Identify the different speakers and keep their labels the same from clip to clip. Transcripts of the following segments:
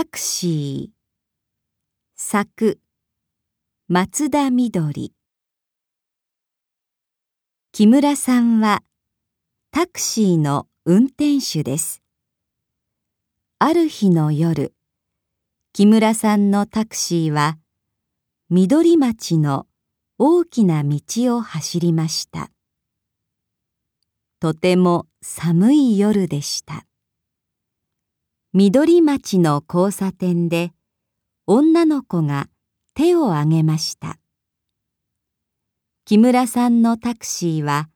Speaker 1: タクシー。作松田みどり木村さんはタクシーの運転手です。ある日の夜木村さんのタクシーは緑町の大きな道を走りました。とても寒い夜でした。緑町の交差点で女の子が手を挙げました。木村さんのタクシーは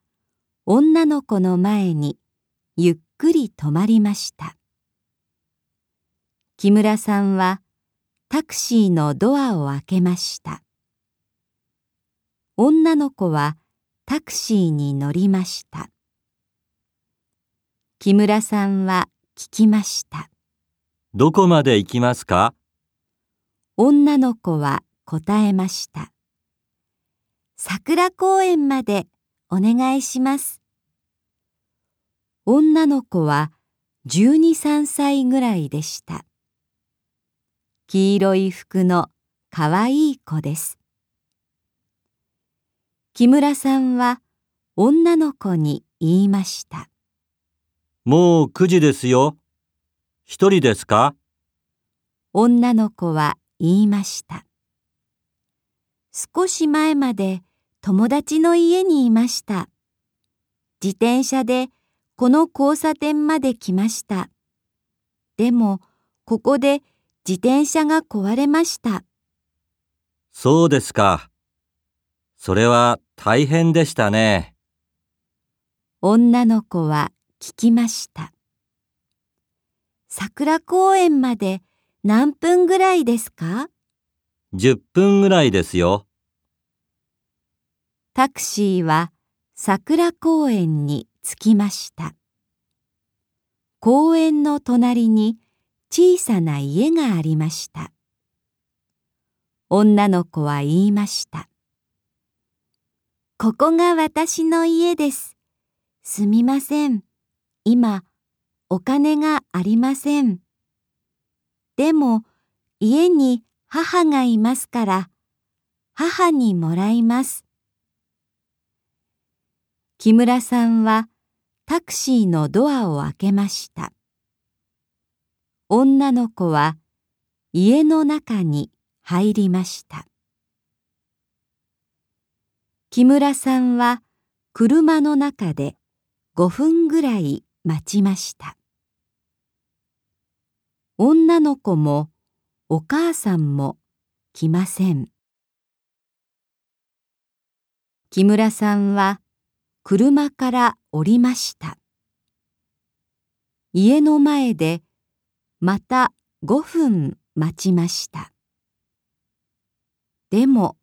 Speaker 1: 女の子の前にゆっくり止まりました。木村さんはタクシーのドアを開けました。女の子はタクシーに乗りました。木村さんは聞きました。
Speaker 2: どこまで行きますか？
Speaker 1: 女の子は答えました。桜公園までお願いします。女の子は12、3歳ぐらいでした。黄色い服のかわいい子です。木村さんは女の子に言いました。
Speaker 2: もう9時ですよ。一人ですか？
Speaker 1: 女の子は言いました。少し前まで友達の家にいました。自転車でこの交差点まで来ました。でも、ここで自転車が壊れました。
Speaker 2: そうですか。それは大変でしたね。
Speaker 1: 女の子は聞きました。桜公園まで何分ぐらいですか
Speaker 2: ?10 分ぐらいですよ。
Speaker 1: タクシーは桜公園に着きました。公園の隣に小さな家がありました。女の子は言いました。ここが私の家です。すみません。今、お金がありません。でも家に母がいますから母にもらいます。木村さんはタクシーのドアを開けました。女の子は家の中に入りました。木村さんは車の中で5分ぐらい待ちました。女の子もお母さんも来ません。木村さんは車から降りました。家の前でまた5分待ちました。でも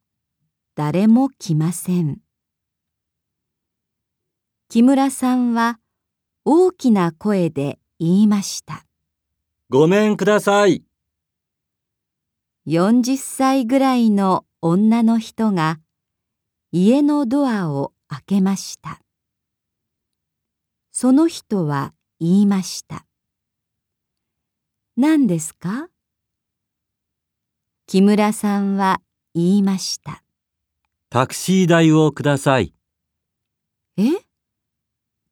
Speaker 1: 誰も来ません。木村さんは大きな声で言いました。
Speaker 2: ごめんください。
Speaker 1: 40歳ぐらいの女の人が家のドアを開けました。その人は言いました。何ですか？木村さんは言いました。
Speaker 2: タクシー代をください。
Speaker 1: え？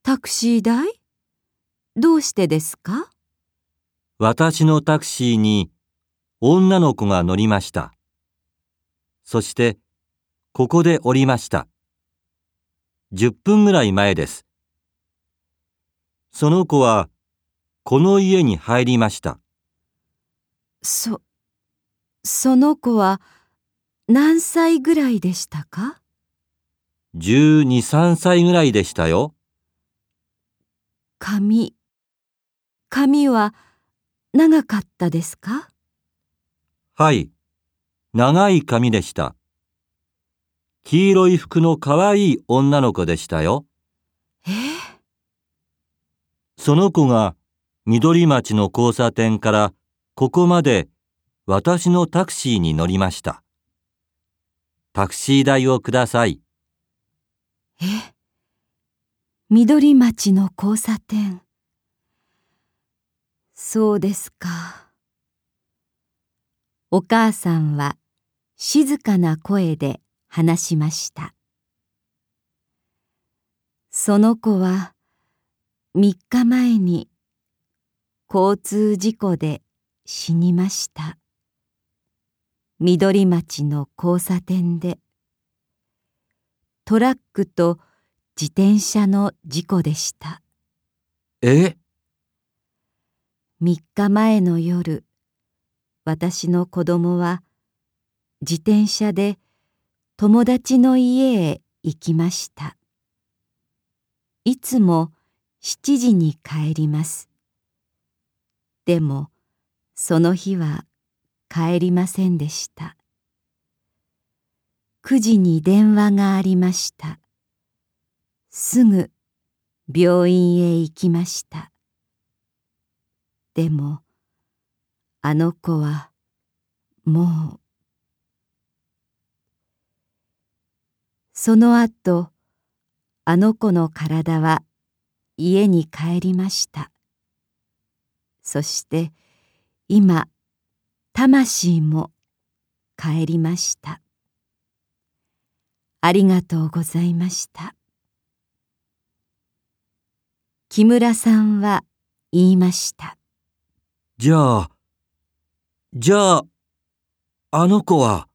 Speaker 1: タクシー代？どうしてですか？
Speaker 2: 私のタクシーに女の子が乗りました。そして、ここで降りました。10分ぐらい前です。その子は、この家に入りました。
Speaker 1: そ、その子は何歳ぐらいでしたか
Speaker 2: ?12、3歳ぐらいでしたよ。
Speaker 1: 髪、髪は、長かったですか？
Speaker 2: はい、長い髪でした。黄色い服のかわいい女の子でしたよ。
Speaker 1: え？
Speaker 2: その子が緑町の交差点からここまで私のタクシーに乗りました。タクシー代をください。
Speaker 1: え？緑町の交差点。そうですか。お母さんは静かな声で話しました。その子は3日前に交通事故で死にました。緑町の交差点でトラックと自転車の事故でした。
Speaker 2: え？
Speaker 1: ?3 日前の夜、私の子供は自転車で友達の家へ行きました。いつも7時に帰ります。でも、その日は帰りませんでした。9時に電話がありました。すぐ病院へ行きました。でも、あの子はもう。その後、あの子の体は家に帰りました。そして今、魂も帰りました。ありがとうございました。木村さんは言いました。
Speaker 2: じゃあ、じゃあ、あの子は、